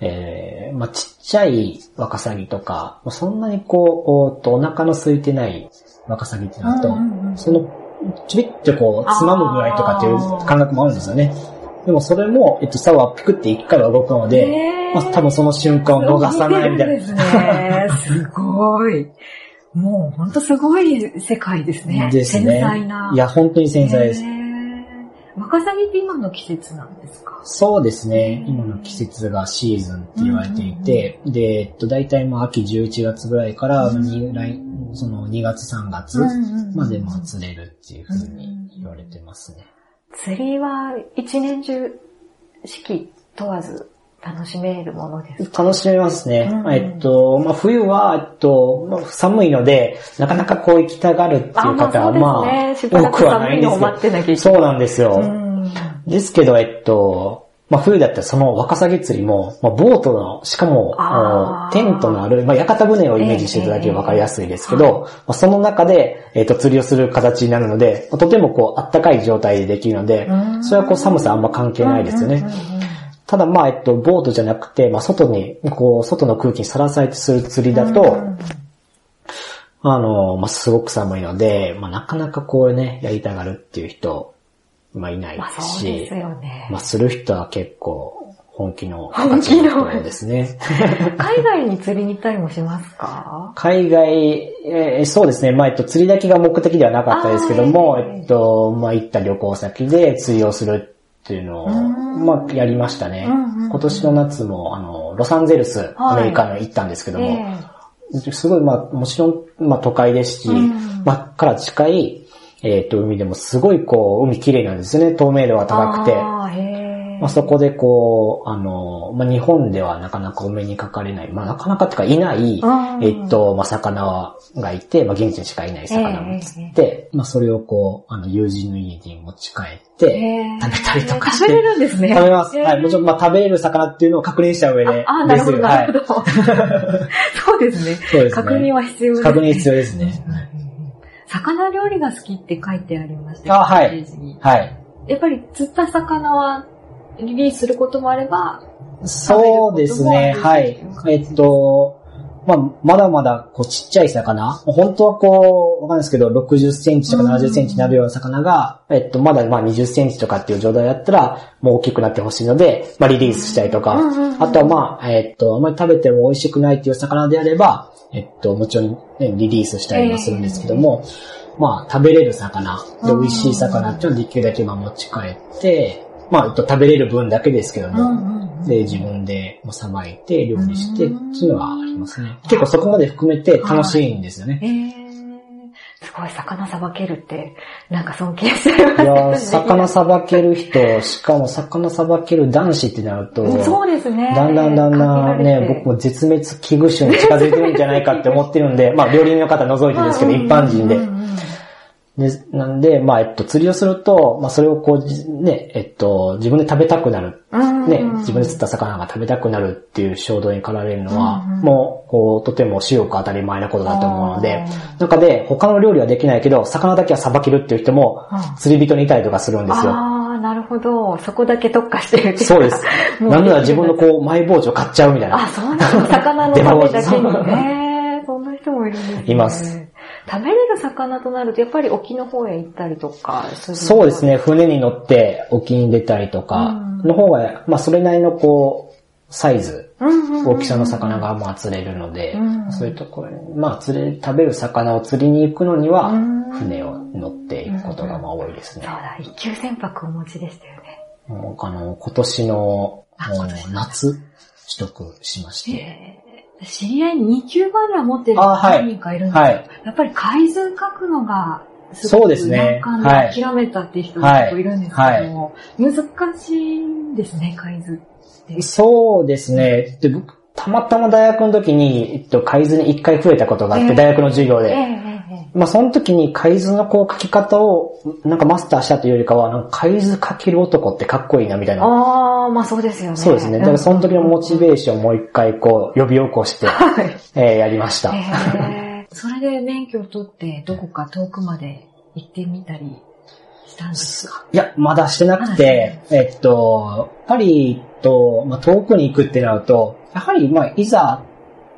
えー、まあちっちゃいワカサギとか、そんなにこう、おとお腹の空いてないワカサギってなると、うんうんうんその、ちびってこう、つまむぐらいとかっていう感覚もあるんですよね。でもそれも、えっと、竿はピクって一回は動くので、まあ多分その瞬間を逃さないみたいな。ですね。すごい。もう本当すごい世界ですね。ですね。繊細な。いや、本当に繊細ですワカサギって今の季節なんですか？そうですね。今の季節がシーズンって言われていて、で、えっと、大体まあ秋11月ぐらいから、に来その2月3月までまあ釣れるっていうふうに言われてますね。釣りは一年中四季問わず楽しめるものです。か楽しめますね。うん。えっと、まあ冬は、えっと、まあ寒いので、なかなかこう行きたがるっていう方は、まあ、しばらく多くはないんですけ寒いのを待ってなきゃいけない。そうなんですよ。うん。ですけど、えっと、まあ冬だったらそのワカサギ釣りも、まあボートの、しかもテントのある、まあ屋形船をイメージしていただければわかりやすいですけど、まあその中で、えっと釣りをする形になるので、まあとてもこうあったかい状態でできるのでう、ん。それはこう寒さあんま関係ないですよね。ただまあ、えっと、ボートじゃなくて、まあ外に、こう、外の空気にさらされてする釣りだと、うんあの、まあすごく寒いので、まあなかなかこうね、やりたがるっていう人、まあいないまあですしそうです、よね。まあ、する人は結構、本気の本気の人ですね。海外に釣りに行ったりもしますか？海外、えーそうですね。まあ、えっと、釣りだけが目的ではなかったですけども、えっと、まあ、行った旅行先で釣りをするっていうのを、んまあ、やりましたね。今年の夏も、あの、ロサンゼルス、アメリカの行ったんですけども、えすごい、まあ、もちろん、まあ、都会ですし、うんまあ、から近い、えっと、海でもすごい、こう、海綺麗なんですよね。透明度が高くて。まあ、そこでこう、あの、まあ、日本ではなかなかお目にかかれない、まあ、なかなかってかいない、うんえっと、まあ、魚がいて、まあ、現地にしかいない魚を釣って、まあ、それをこう、あの、友人の家に持ち帰って、食べたりとかして食べれるんですね。食べます。はい。もちろん、まあ、食べれる魚っていうのを確認した上で。ああ、なるほど、ですなるほど。はい。そうですね。そうですね。確認は必要です。確認必要ですね。魚料理が好きって書いてありましたあはいはい。やっぱり釣った魚はリリースすることもあれば、そうですね。はい。えっと、まあ、まだまだ、こう、ちっちゃい魚。本当はこう、わかんないですけど、60センチとか70センチになるような魚が、えっと、まだまあ20センチとかっていう状態だったら、もう大きくなってほしいので、まあリリースしたりとか、うんうんうんあとはまあ、えっと、あまり食べても美味しくないっていう魚であれば、えっと、もちろん、ね、リリースしたりもするんですけども、まあ、食べれる魚、で、美味しい魚っていうのをできるだけまあ持ち帰って、まあ、えっと食べれる分だけですけども、うんうんうんで、自分でさばいて、料理して、っていうのはありますね。結構そこまで含めて楽しいんですよね。えー、すごい魚さばけるって、なんか尊敬しちゃいますいやー魚さばける人、しかも魚さばける男子ってなると、そうですね。だんだんだんだんね、僕も絶滅危惧種に近づいてるんじゃないかって思ってるんで、まあ料理人の方除いてですけど、一般人でうん。うんうんで、なんで、まあ、えっと、釣りをすると、まあ、それをこう、じね、えっと、自分で食べたくなる。ね、自分で釣った魚が食べたくなるっていう衝動に駆られるのは、うんうんもう、こう、とても至極当たり前なことだと思うのであ、中で、他の料理はできないけど、魚だけはさばけるっていう人もうん、釣り人にいたりとかするんですよ。ああ、なるほど。そこだけ特化してるってそうです。なんなら自分のこう、マイ包丁買っちゃうみたいな。あ、そうなの魚のためだけにね。そんな人もいるんですね。います。食べれる魚となると、やっぱり沖の方へ行ったりとかそうです。ね、船に乗って沖に出たりとか、うんの方が、まあそれなりのこう、サイズ大きさの魚がまあ釣れるので、うんそういうところに、まあ釣れ、食べる魚を釣りに行くのにはうん、船を乗っていくことがまあ多いですね。そうだ、一級船舶お持ちでしたよね。もうあの、今年のあもう今年の夏、取得しまして。えー知り合いに2級バラ持ってる人何人かいるんですけど、はい。やっぱり海図書くのが、そうですね。難関で諦めたっていう人が結構いるんですけども、難しいんですね、海図って。そうですね。で、僕、たまたま大学の時に、えっと、海図に一回触れたことがあって、ええ。大学の授業で。えええええまあ、その時に海図のこう書き方を、なんかマスターしたというよりかは、なんか海図書ける男ってかっこいいなみたいえな。ああ、まあそうですよね。そうですね。だからその時のモチベーションをもう一回こう、呼び起こして、はい。えーやりました。へえそれで免許を取って、どこか遠くまで行ってみたりしたんですか？いや、まだしてなくて、えっと、パリと、まあ、遠くに行くってなると、やはり、まあ、いざ、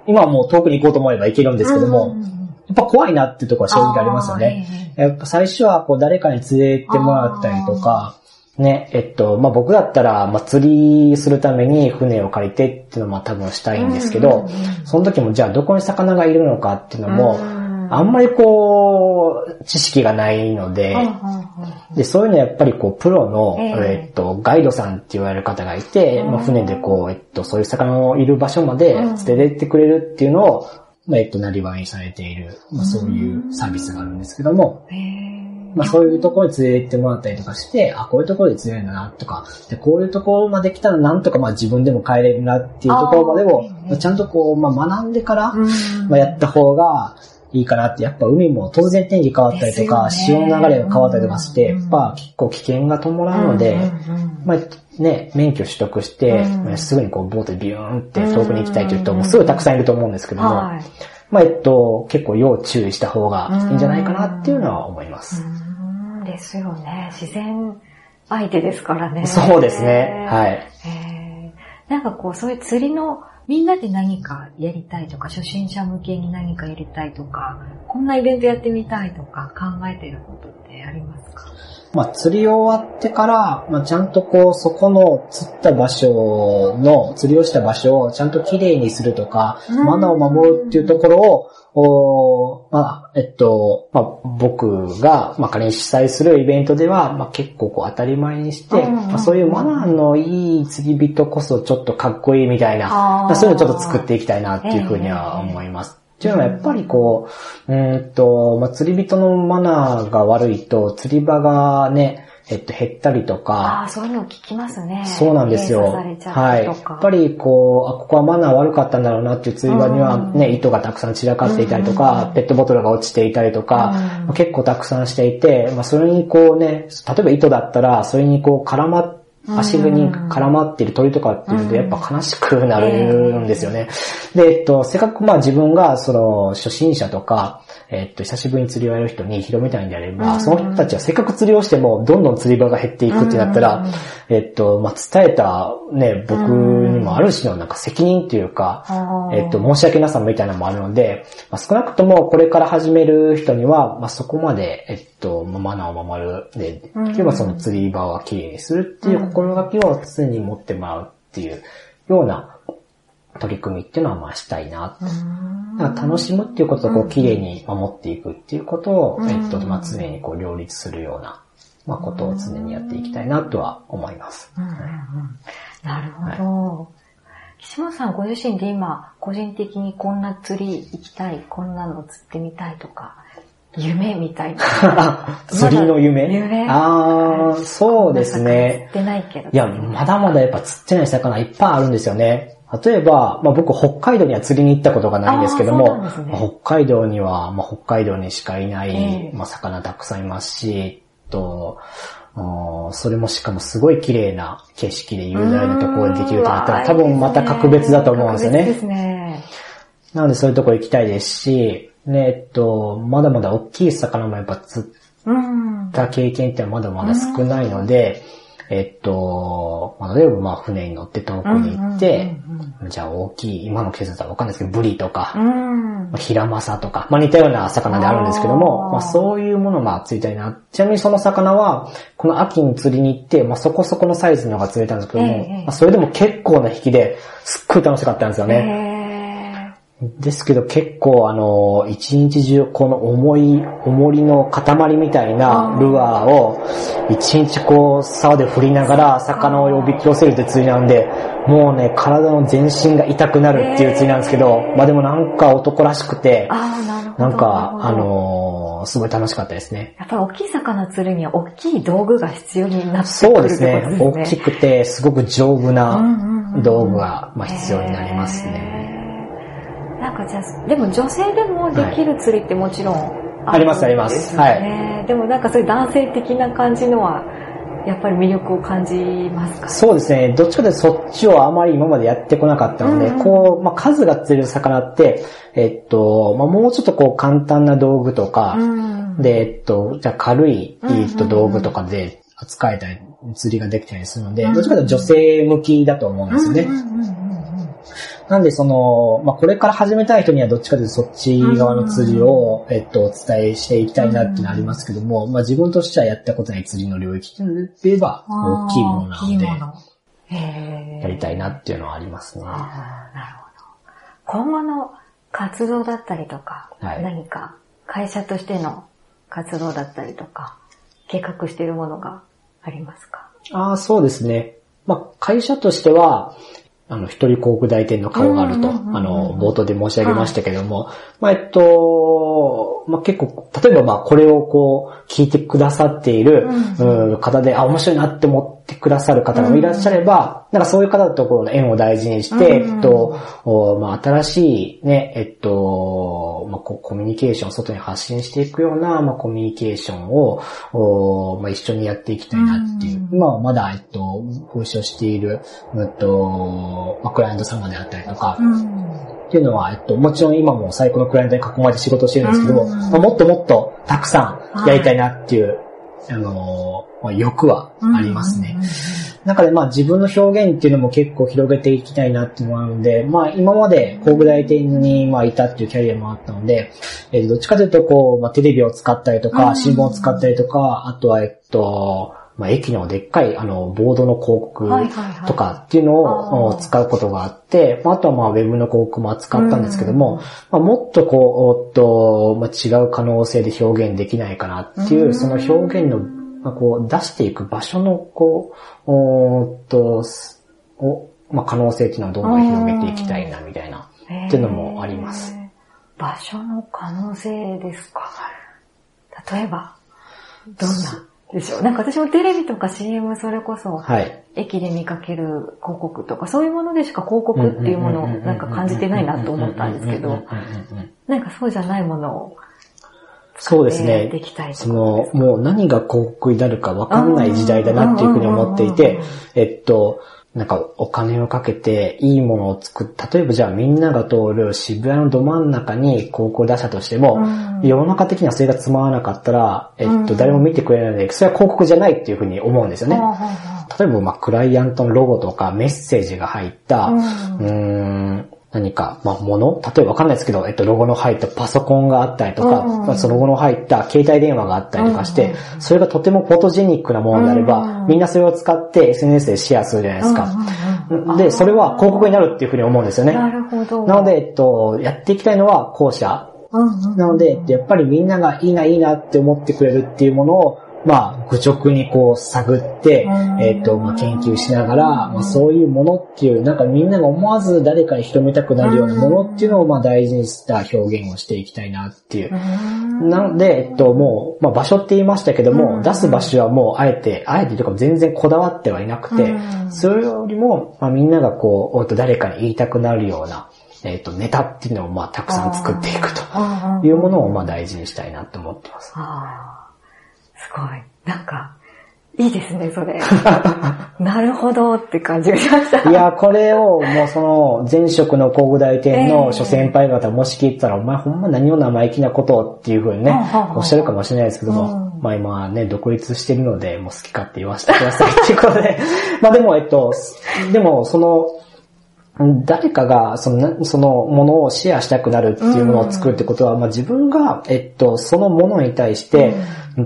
今はもう遠くに行こうと思えば行けるんですけども、うんうんうんやっぱ怖いなっていうところは正直ありますよね。やっぱ最初はこう誰かに連れてもらったりとか、ね、えっと、まあ、僕だったら、まあ、釣りするために船を借りてっていうのもまあ多分したいんですけど、その時もじゃあどこに魚がいるのかっていうのも、うん。あんまりこう、知識がないので、で、そういうのはやっぱりこう、プロの、ええ。えっと、ガイドさんって言われる方がいて、うんまあ、船でこう、えっと、そういう魚のいる場所までうん。連れてってくれるっていうのを、まあ、えっと、なりわいにされている、まあ、そういうサービスがあるんですけども、まあ、そういうところに連れてってもらったりとかして、あ、こういうところで釣れるんだな、とか、で、こういうところまで来たらなんとかまあ自分でも帰れるなっていうところまでをちゃんとこう、まあ、学んでから、うん。まあ、やった方がいいかなって、やっぱ海も突然天気変わったりとか、潮の流れが変わったりとかして、うんやっぱ結構危険が伴うので、うんうんうんまあね、免許取得して、うすぐにこうボートでビューンって遠くに行きたいという人もすごいたくさんいると思うんですけども、はい。まあえっと、結構要注意した方がいいんじゃないかなっていうのは思います。うーんですよね。自然相手ですからね。そうですね。はい。なんかこう、そういう釣りの、みんなで何かやりたいとか、初心者向けに何かやりたいとか、こんなイベントやってみたいとか考えてることってありますか？まあ、釣り終わってから、まあ、ちゃんとこう、そこの釣った場所の、釣りをした場所をちゃんと綺麗にするとか、うん。マナーを守るっていうところを、おーまあ、えっと、まあ、僕が、まあ、仮に主催するイベントでは、まあ、結構こう当たり前にして、うんまあ、そういうマナーのいい釣り人こそちょっとかっこいいみたいな、まあ、そういうのをちょっと作っていきたいなっていうふうには思います。っていうのはやっぱりこう、うーんと、まあ、釣り人のマナーが悪いと、釣り場がね、えっと、減ったりとあか、あ、そういうの聞きますね。そうなんですよ。はい。やっぱりこう、あ、ここはマナー悪かったんだろうなっていう釣り場にはうんね、糸がたくさん散らかっていたりとか、ペットボトルが落ちていたりとか、結構たくさんしていて、まあ、それにこうね、例えば糸だったら、それにこう絡まっ足に絡まっている鳥とかっていうと、やっぱ悲しくなるんですよね。で、えっと、せっかくまあ自分が、その、初心者とか、えっと、久しぶりに釣りをやる人に広めたいんであれば、うん。その人たちはせっかく釣りをしても、どんどん釣り場が減っていくってなったら、えっと、まあ伝えたね、僕にもある種のなんか責任っていうか、えっと、申し訳なさみたいなのもあるので、まあ、少なくともこれから始める人には、まあ、そこまで、えっと、まあマナーを守る。で、うん。できればその釣り場をきれいにするっていう心がけを常に持ってもらうっていうような取り組みっていうのは、まあ、したいな。楽しむっていうことと、こう、きれいに守っていくっていうことを、うんえっと、まあ、常にこう、両立するような、まあ、ことを常にやっていきたいなとは思います。うんうんうんなるほど。岸本さんご自身で今、個人的にこんな釣り行きたい、こんなの釣ってみたいとか、夢みたいな。釣りの夢？夢？ああ、そうですね。釣ってないけど。いや、まだまだやっぱ釣ってない魚いっぱいあるんですよね。例えば、まあ、僕北海道には釣りに行ったことがないんですけども、ねまあ北海道には、まあ、北海道にしかいない、ええまあ、魚たくさんいますし、と、それもしかもすごい綺麗な景色で雄大なところでできるとなったら多分また格別だと思うんですよね。ですね。なのでそういうとこ行きたいですし、ね、えっと、まだまだ大きい魚もやっぱ釣っうん。た経験ってまだまだ少ないので、えっと、まあ、例えばまあ船に乗って遠くに行って、うんじゃあ大きい、今の季節だったらわかんないですけど、ブリとか、うんヒラマサとか、まあ似たような魚であるんですけどあも、ーまあそういうものが釣りたいな。ちなみにその魚は、この秋に釣りに行って、まあそこそこのサイズのが釣れたんですけども、ええまあそれでも結構な引きで、すっごい楽しかったんですよね。へですけど結構あの、一日中この重い、重りの塊みたいなルアーを、一日こう竿で振りながら魚を呼び寄せるって釣りなんで、もうね、体の全身が痛くなるっていう釣りなんですけど、まあでもなんか男らしくてなんか、あのーすごい楽しかったですね。やっぱり大きい魚釣るには大きい道具が必要になってくそうですねこと。ですね。大きくて、すごく丈夫うんな道具がまあ必要になりますね。かじゃあ、でも女性でもできる釣りってもちろんありますあります。るんでもなんかそういう男性的な感じのは、やっぱり魅力を感じますか？そうですね。どっちかというとそっちをあまり今までやってこなかったので、うん。うんこう、まあ、数が釣れる魚って、えっと、まあ、もうちょっとこう簡単な道具とか、うん。で、えっと、じゃあ軽い、っと、道具とかで扱えたり、釣りができたりするので、うんどっちかというと女性向きだと思うんですよね。うんうんうんうんなんでその、まあ、これから始めたい人にはどっちかというとそっち側の釣りを、えっと、お伝えしていきたいなっていうのはありますけども、まあ、自分としてはやったことない釣りの領域といえばうん。大きいものなので、やりたいなっていうのはありますね。なるほど。今後の活動だったりとか、はい。何か会社としての活動だったりとか、計画しているものがありますか？ああ、そうですね。まあ、会社としては、あの、一人広告代理店の顔があると、あの、冒頭で申し上げましたけども、まあ、えっと、まあ、結構、例えばまあ、これをこう、聞いてくださっている、うんうん方で、あ、面白いなって思ってくださる方がいらっしゃれば、なんかそういう方ところの縁を大事にして、うんえっと、おまあ、新しいね、えっと、まあ、コミュニケーションを外に発信していくような、まあ、コミュニケーションを、おまあ、一緒にやっていきたいなっていう。うん今はまだ、えっと、ご一緒している、うんと、まあ、クライアント様であったりとか、ん。っていうのは、えっと、もちろん今も最高のクライアントに囲まれて仕事をしてるんですけど、うんまあ、もっともっとたくさんやりたいなっていう、あのーまあ、欲はありますね。中でまあ自分の表現っていうのも結構広げていきたいなっていうので、まあ今まで工具代理店にまあいたっていうキャリアもあったので、えーどっちかというとこう、まあテレビを使ったりとか、うん新聞を使ったりとか、あとはえっと、まあ駅のでっかいあのボードの広告とかっていうのをお使うことがあって、まああとはまあウェブの広告も扱ったんですけども、まあ、もっとこう、おっと、まあ、違う可能性で表現できないかなっていうう、んその表現の、まあ、こう、出していく場所の、こう、おーっと、すおまあ、可能性っていうのをどんどん広げていきたいな、みたいな。っていうのもあります。場所の可能性ですか。例えば、どんな？でしょう。なんか私もテレビとか CM それこそ、はい。駅で見かける広告とか、そういうものでしか広告っていうものをなんか感じてないなと思ったんですけどなんかそうじゃないものをそうですねいきたい。その、もう何が広告になるかわかんない時代だなっていうふうに思っていて、えっと、なんかお金をかけていいものを作っ例えばじゃあみんなが通る渋谷のど真ん中に広告を出したとしても、うん。世の中的にはそれがつまらなかったら、えっと、うん。誰も見てくれないので、それは広告じゃないっていうふうに思うんですよね。例えば、まあ、クライアントのロゴとかメッセージが入った、ううんーん、何か、まあ、もの例えばわかんないですけど、えっと、ロゴの入ったパソコンがあったりとか、うんまあそのロゴの入った携帯電話があったりとかして、うんそれがとてもフォトジェニックなものであれば、うんみんなそれを使って SNS でシェアするじゃないですか。うんうんうんで、それは広告になるっていうふうに思うんですよね。なるほど。なので、えっと、やっていきたいのは後者。うんうん、なので、やっぱりみんながいいないいなって思ってくれるっていうものを、まあ、愚直にこう探ってうん、えっ、と、まあ、研究しながら、まあ、そういうものっていう、なんかみんなが思わず誰かに広めたくなるようなものっていうのを、まあ、大事にした表現をしていきたいなっていう。うん。なので、えっと、もう、まあ、場所って言いましたけども、うん。出す場所はもう、あえて、あえてというか全然こだわってはいなくて、うん。それよりも、まあ、みんながこう、おっと誰かに言いたくなるような、えっと、ネタっていうのを、まあ、たくさん作っていくというものを、まあ、大事にしたいなと思ってます。すごい。なんか、いいですね、それ。なるほどって感じがしました。いや、これを、もうその、前職の工具大店ええの諸先輩方もし聞いてたら、お前ほんま何を生意気なことをっていうふうにねおっしゃるかもしれないですけども、うんまあ今ね、独立してるので、もう好き勝手言わせてくださいっていうことで。まあでも、えっと、でも、その、誰かがそのそのものをシェアしたくなるっていうものを作るってことは、まあ自分が、えっと、そのものに対して、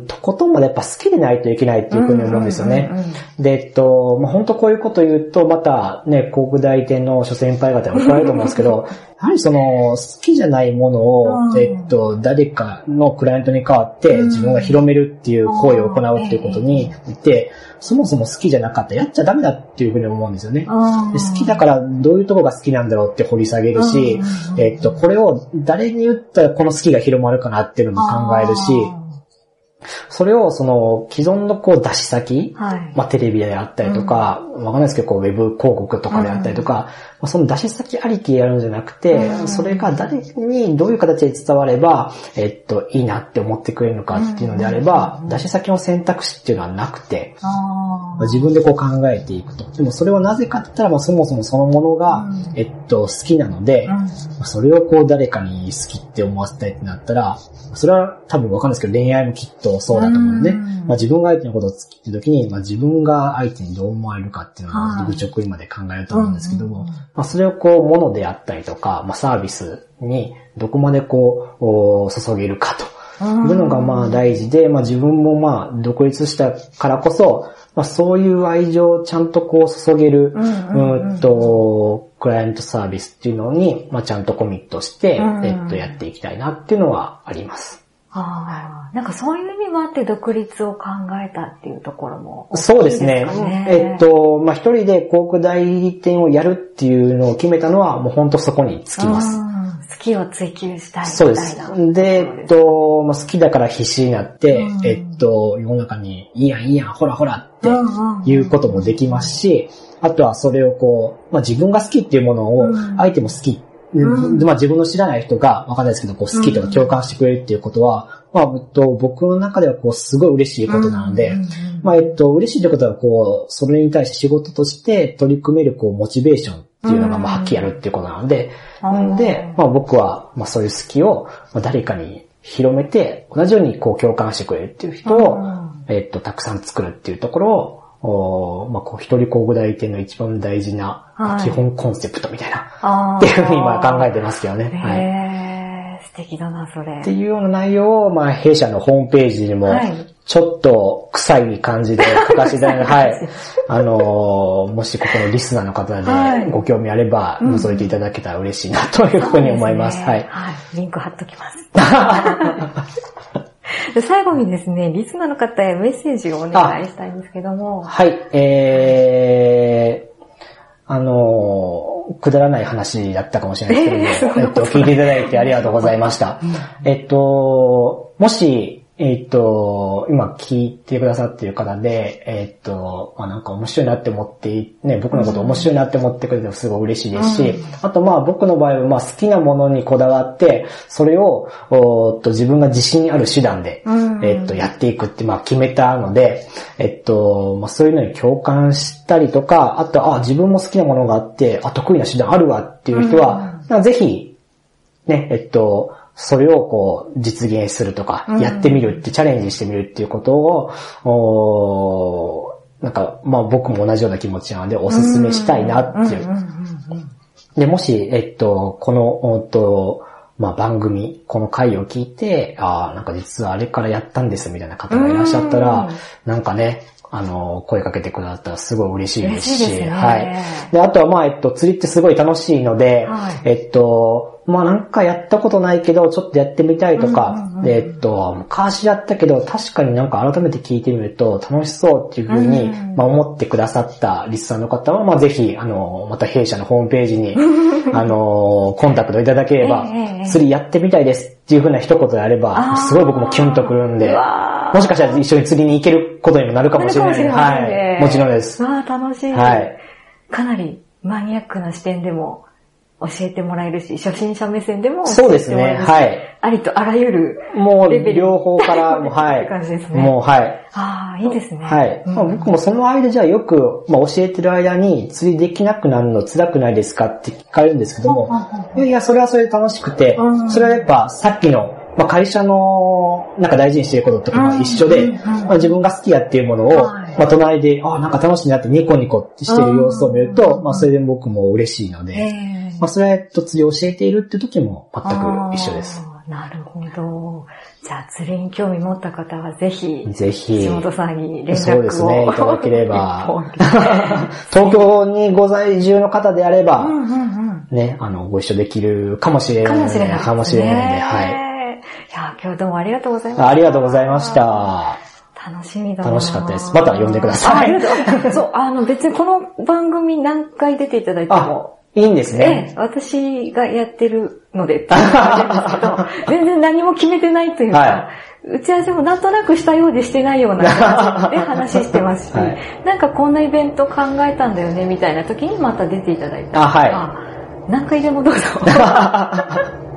とことんまでやっぱ好きでないといけないっていうふうに思うんですよね。で、えっと、まあ本当こういうこと言うと、またね、広告代理店の諸先輩方に怒られると思うんですけど、やはりその、好きじゃないものを、えっと、誰かのクライアントに代わって自分が広めるっていう行為を行うっていうことにいて、そもそも好きじゃなかったらやっちゃダメだっていうふうに思うんですよね。好きだからどういうとこが好きなんだろうって掘り下げるし、えっと、これを誰に言ったらこの好きが広まるかなっていうのも考えるし、それをその既存のこう出し先、はい、まあテレビであったりとか、わ、うん、かんないですけど、こうウェブ広告とかであったりとか、うん、まあ、その出し先ありきでやるんじゃなくて、うん、それが誰にどういう形で伝われば、えっと、いいなって思ってくれるのかっていうのであれば、出し先の選択肢っていうのはなくて、まあ、自分でこう考えていくと。でもそれはなぜかって言ったら、まあ、そもそもそのものが、えっと、好きなので、まあ、それをこう誰かに好きって思わせたいってなったら、それは多分わかんないですけど、恋愛もきっとそうだと思うので、まあ、自分が相手のことを好きって時に、まあ、自分が相手にどう思われるかっていうのを愚直にまで考えると思うんですけども、まあ、それをこう、ものであったりとか、まあ、サービスにどこまでこう、注げるかと。いうのがまあ大事で、まあ、自分もまあ、独立したからこそ、まあ、そういう愛情をちゃんとこう注げる、うんと、クライアントサービスっていうのに、まあ、ちゃんとコミットして、えっと、やっていきたいなっていうのはあります。ああ、なんかそういう意味もあって独立を考えたっていうところも、ね、そうですね。えっと、まあ、一人で広告代理店をやるっていうのを決めたのは、もう本当そこにつきます。好きを追求したいそうです。で、えっと、まあ、好きだから必死になって、うん、えっと、世の中に、いいやんいいやん、ほらほらっていうこともできますし、あとはそれをこう、まあ、自分が好きっていうものを、相手も好きうん、まあ自分の知らない人がわかんないですけど、こう好きとか共感してくれるっていうことは、まあ、えっと、僕の中ではこうすごい嬉しいことなので、まあ、えっと、嬉しいってことはこう、それに対して仕事として取り組めるこう、モチベーションっていうのが、まあ、発揮やるっていうことなので、なん。で、まあ僕は、まあそういう好きを、まあ誰かに広めて、同じようにこう共感してくれるっていう人を、えっと、たくさん作るっていうところを、おまあ、こう、一人広告代理店の一番大事な、基本コンセプトみたいな、っていうふうに今考えてますけどね。はい。素敵だな、それ。っていうような内容を、まあ、弊社のホームページにも、ちょっと臭い感じで書かせていただいて、はい。あのー、もしここのリスナーの方でご興味あれば、覗いていただけたら嬉しいなというふうに思います。はい。はい。リンク貼っときます。最後にですね、リスナーの方へメッセージをお願いしたいんですけども。はい、えー、あの、くだらない話だったかもしれないですけど、えっと、聞いていただいてありがとうございました。えっと、もし、えっ、と、今聞いてくださっている方で、えっ、と、まあ、なんか面白いなって思って、ね、僕のこと面白いなって思ってくれてすごい嬉しいですし、うん、あとまあ僕の場合はまあ好きなものにこだわって、それを、おっと自分が自信ある手段で、うん、えっと、やっていくってまあ決めたので、えっと、まあそういうのに共感したりとか、あと、あ、自分も好きなものがあって、あ、得意な手段あるわっていう人は、うん、ぜひ、ね、えっと、それをこう実現するとか、やってみるって、チャレンジしてみるっていうことを、なんか、まあ僕も同じような気持ちなので、おすすめしたいなっていう。で、もし、えっと、この、おっと、まあ番組、この回を聞いて、ああ、なんか実はあれからやったんですみたいな方がいらっしゃったら、なんかね、あの、声かけてくださったらすごい嬉しいですし、すね、はい。で、あとはまあ、えっと、釣りってすごい楽しいので、はい、えっと、まあなんかやったことないけど、ちょっとやってみたいとか、で、えっと、昔やったけど、確かになんか改めて聞いてみると楽しそうっていうふうに、まあ、思ってくださったリスナーの方は、まあぜひ、あの、また弊社のホームページに、あの、コンタクトいただければ、釣りやってみたいですっていうふうな一言であれば、すごい僕もキュンとくるんで、もしかしたら一緒に釣りに行けることにもなるかもしれない。はい。もちろんです。わあ、楽しい。はい。かなりマニアックな視点でも、教えてもらえるし、初心者目線でもそうですね、はい。ありとあらゆるもう両方からも、はい。感じですね。もう、はい。ああ、いいですね。はい。うん、まあ、僕もその間じゃあよく、まあ、教えてる間に釣りできなくなるの辛くないですかって聞かれるんですけども、いやいや、それはそれで楽しくて、それはやっぱさっきのまあ、会社の、なんか大事にしてることとかが一緒で、まあ、自分が好きやっていうものを、はいまあ、隣で、あなんか楽しいなってニコニコってしてる様子を見るうと、んまあ、それで僕も嬉しいので、ええまあ、それと釣りを教えているって時も全く一緒です。なるほど。じゃあ、釣りに興味持った方はぜひ、ぜひ橋、本さんに連絡を。そうですね、いただければ。東京にご在住の方であれば、うんうんうん。ね、あの、ご一緒できるかもしれない。かもしれないですね。かもしれないんで、はい。いや、今日どうもありがとうございました。ありがとうございまし。た。楽しみだな楽しかったですまた呼んでくださいあありがとう。そう、あの別にこの番組何回出ていただいてあも、、いいんですえね。え、私がやってるのでって感じですけど、全然何も決めてないというか、は打ち合わせもなんとなくしたようでしてないような感じで 話してますし、はいなんかこんなイベント考えたんだよねみたいな時にまた出ていただいたりとかあはい何回でもどうぞ。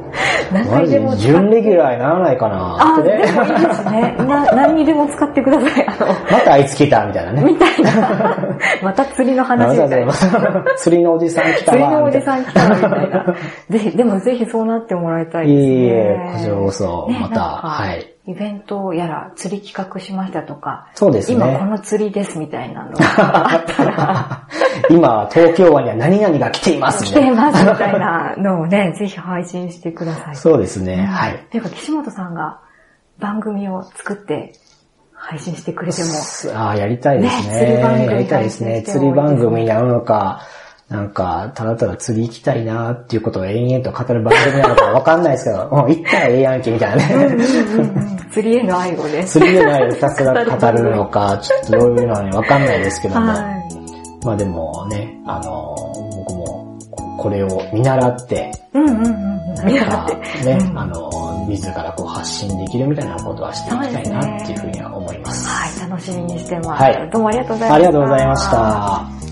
何でも準レギュラーにならないかなあ、でもいいですね。な、何にでも使ってください。あの、またあいつ来たみたいなね。みたいな。また釣りの話みたいな。釣りのおじさん来たわ。釣りのおじん。さん来たみたいな。ぜひ、でもぜひそうなってもらいたいいですね。えいえ、こちらこそ、また、はい。イベントやら釣り企画しましたとか、そうですね今この釣りですみたいなのがあったら、今、東京湾には何々が来ています来みたいな。てますみたいなのをね、ぜひ配信してください。そうですね、はい。っていうか、岸本さんが番組を作って配信してくれても、ああ、やりたいですね。ね釣り番組やりたいですね。釣り番組になるのか、なんか、ただただ釣り行きたいなっていうことを延々と語る番組なのかわかんないですけど、もう行ったらええやんけみたいなね。釣りへの愛をね。釣りでないひたすら語るのか、ちょっとどういうのはね、わかんないですけども。はい。まあでもね、あの、僕もこれを見習って、うんうんうん。見なんか習って。ね、うんあの、自らこう発信できるみたいなことはしていきたいなっていうふうには思います。はい、楽しみにしてます。はいどうもありがとうございました。ありがとうございました。